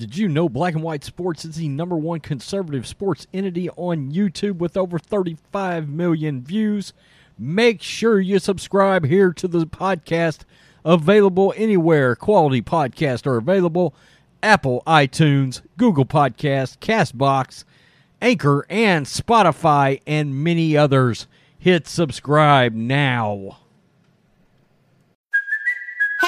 Did you know Black and White Sports is the number one conservative sports entity on YouTube with over 35 million views? Make sure you subscribe here to the podcast, available anywhere quality podcasts are available Apple, iTunes, Google Podcast, Castbox, Anchor, and Spotify, and many others. Hit subscribe now.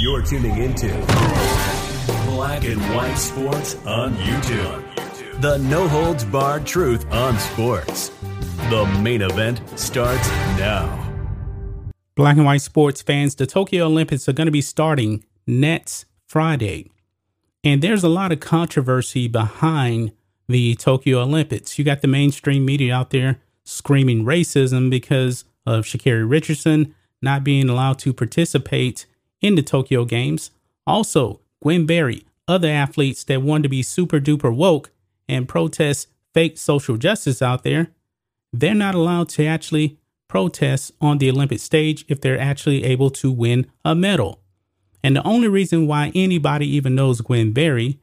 You're tuning into Black and White Sports on YouTube. The no holds barred truth on sports. The main event starts now. Black and white sports fans, the Tokyo Olympics are going to be starting next Friday. And there's a lot of controversy behind the Tokyo Olympics. You got the mainstream media out there screaming racism because of Sha'Carri Richardson not being allowed to participate in the Tokyo Games. Also, Gwen Berry, other athletes that want to be super duper woke and protest fake social justice out there, they're not allowed to actually protest on the Olympic stage if they're actually able to win a medal. And the only reason why anybody even knows Gwen Berry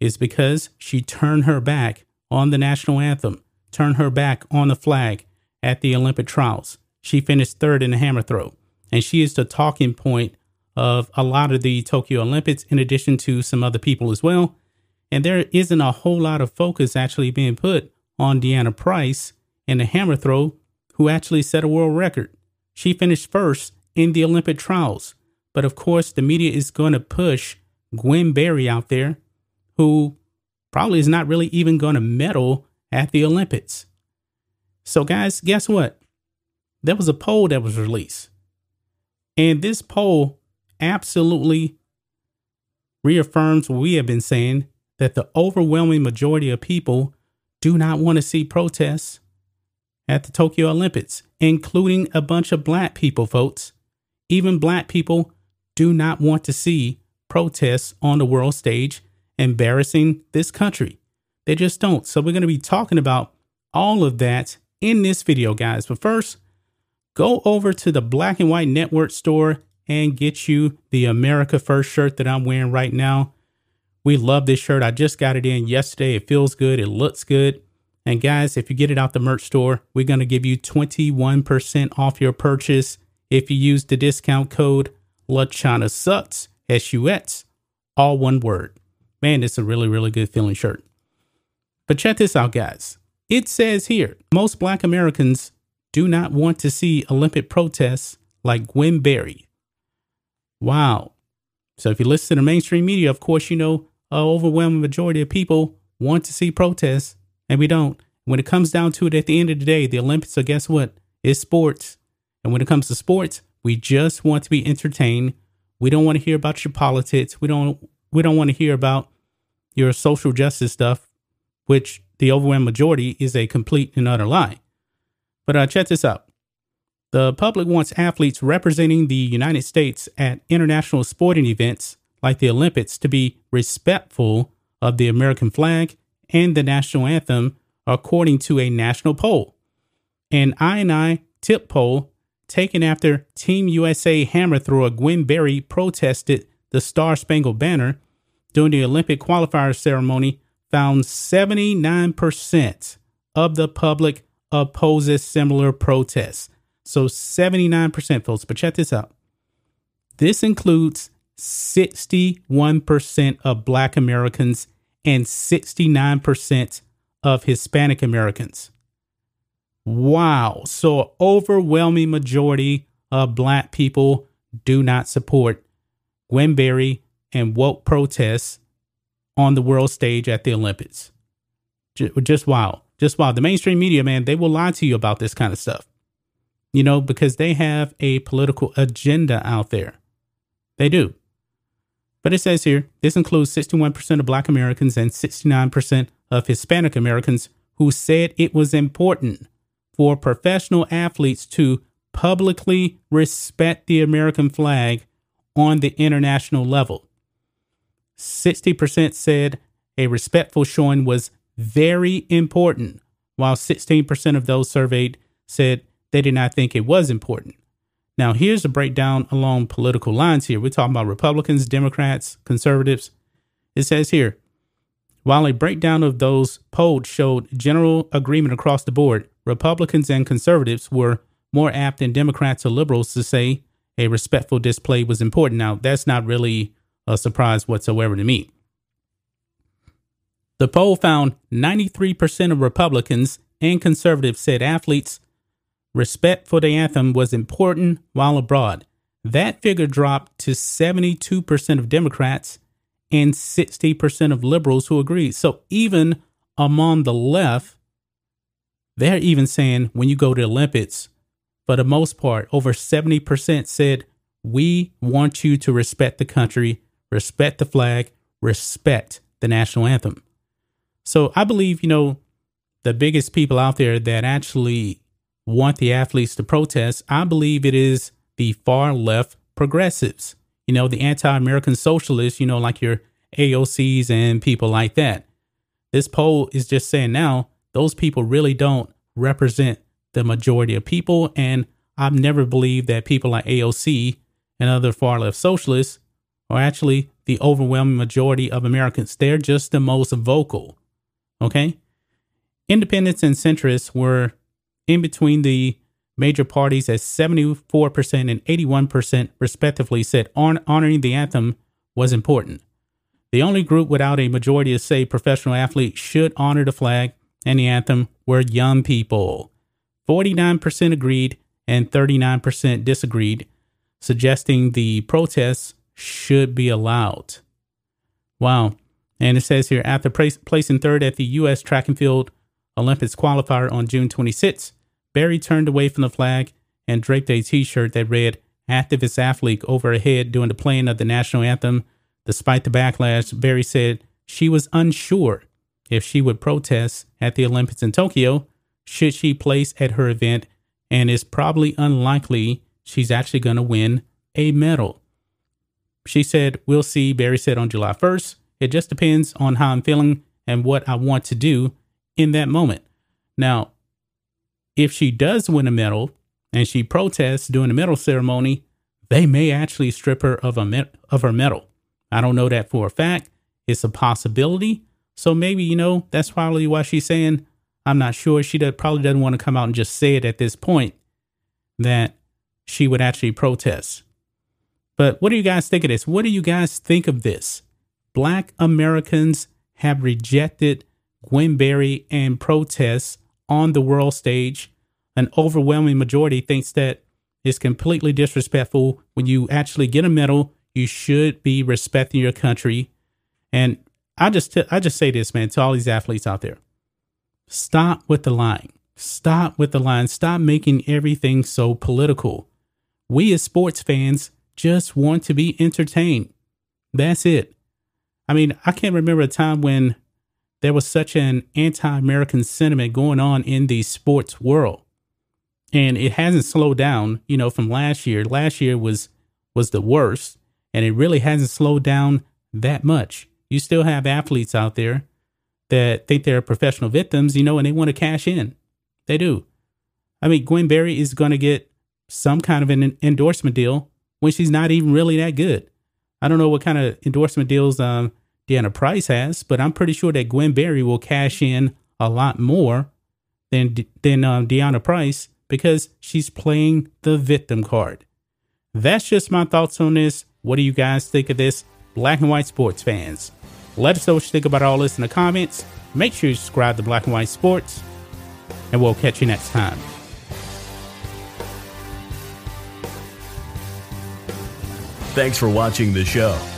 is because she turned her back on the national anthem, turned her back on the flag at the Olympic trials. She finished third in the hammer throw, and she is the talking point of a lot of the Tokyo Olympics, in addition to some other people as well. And there isn't a whole lot of focus actually being put on Deanna Price in the hammer throw, who actually set a world record. She finished first in the Olympic trials. But of course, the media is going to push Gwen Berry out there, who probably is not really even going to medal at the Olympics. So, guys, guess what? There was a poll that was released. And this poll absolutely reaffirms what we have been saying that the overwhelming majority of people do not want to see protests at the Tokyo Olympics, including a bunch of black people, folks. Even black people do not want to see protests on the world stage embarrassing this country. They just don't. So, we're going to be talking about all of that in this video, guys. But first, go over to the Black and White Network store and get you the America First shirt that I'm wearing right now. We love this shirt. I just got it in yesterday. It feels good. It looks good. And guys, if you get it out the merch store, we're going to give you 21% off your purchase if you use the discount code LaChana Sucks, S-U-X, all one word. Man, it's a really, really good feeling shirt. But check this out, guys. It says here, most black Americans do not want to see Olympic protests like Gwen Berry, Wow. So if you listen to the mainstream media, of course, you know, a overwhelming majority of people want to see protests, and we don't. When it comes down to it, at the end of the day, the Olympics are guess what? It's sports. And when it comes to sports, we just want to be entertained. We don't want to hear about your politics. We don't we don't want to hear about your social justice stuff, which the overwhelming majority is a complete and utter lie. But uh, check this out. The public wants athletes representing the United States at international sporting events like the Olympics to be respectful of the American flag and the national anthem, according to a national poll. An INI tip poll taken after Team USA hammer thrower Gwen Berry protested the Star Spangled Banner during the Olympic qualifier ceremony found 79% of the public opposes similar protests. So 79% folks. But check this out. This includes 61% of Black Americans and 69% of Hispanic Americans. Wow. So, overwhelming majority of Black people do not support Gwen Berry and woke protests on the world stage at the Olympics. Just wow. Just wow. The mainstream media, man, they will lie to you about this kind of stuff you know, because they have a political agenda out there. They do. But it says here this includes 61% of Black Americans and 69% of Hispanic Americans who said it was important for professional athletes to publicly respect the American flag on the international level. 60% said a respectful showing was very important, while 16% of those surveyed said they did not think it was important. Now, here's a breakdown along political lines here. We're talking about Republicans, Democrats, conservatives. It says here while a breakdown of those polled showed general agreement across the board, Republicans and conservatives were more apt than Democrats or liberals to say a respectful display was important. Now, that's not really a surprise whatsoever to me. The poll found 93% of Republicans and conservatives said athletes' respect for the anthem was important while abroad. That figure dropped to 72% of Democrats and 60% of liberals who agreed. So even among the left, they're even saying when you go to Olympics, for the most part, over 70% said, We want you to respect the country, respect the flag, respect the national anthem. So I believe, you know, the biggest people out there that actually want the athletes to protest, I believe it is the far left progressives, you know, the anti American socialists, you know, like your AOCs and people like that. This poll is just saying now those people really don't represent the majority of people. And I've never believed that people like AOC and other far left socialists are actually the overwhelming majority of Americans. They're just the most vocal. Okay. Independents and centrists were in between the major parties at 74% and 81% respectively said honoring the anthem was important. The only group without a majority of say professional athletes should honor the flag and the anthem were young people. 49% agreed and 39% disagreed, suggesting the protests should be allowed. Wow. And it says here after placing third at the U.S. track and field Olympics qualifier on June 26, Berry turned away from the flag and draped a t shirt that read Activist Athlete over her head during the playing of the national anthem. Despite the backlash, Berry said she was unsure if she would protest at the Olympics in Tokyo should she place at her event, and it's probably unlikely she's actually going to win a medal. She said, We'll see, Berry said on July 1st. It just depends on how I'm feeling and what I want to do in that moment. Now, if she does win a medal and she protests during the medal ceremony, they may actually strip her of a med- of her medal. I don't know that for a fact. It's a possibility. So maybe, you know, that's probably why she's saying, I'm not sure. She does, probably doesn't want to come out and just say it at this point that she would actually protest. But what do you guys think of this? What do you guys think of this? Black Americans have rejected Gwen Berry and protests on the world stage. An overwhelming majority thinks that it's completely disrespectful when you actually get a medal. You should be respecting your country. And I just t- I just say this, man, to all these athletes out there. Stop with the lying. Stop with the lying. Stop making everything so political. We as sports fans just want to be entertained. That's it. I mean, I can't remember a time when there was such an anti American sentiment going on in the sports world. And it hasn't slowed down, you know, from last year. Last year was was the worst, and it really hasn't slowed down that much. You still have athletes out there that think they're professional victims, you know, and they want to cash in. They do. I mean, Gwen Berry is going to get some kind of an endorsement deal when she's not even really that good. I don't know what kind of endorsement deals um, Deanna Price has, but I'm pretty sure that Gwen Berry will cash in a lot more than than um, Deanna Price because she's playing the victim card. That's just my thoughts on this. What do you guys think of this, black and white sports fans? Let us know what you think about all this in the comments. Make sure you subscribe to Black and White Sports, and we'll catch you next time. Thanks for watching the show.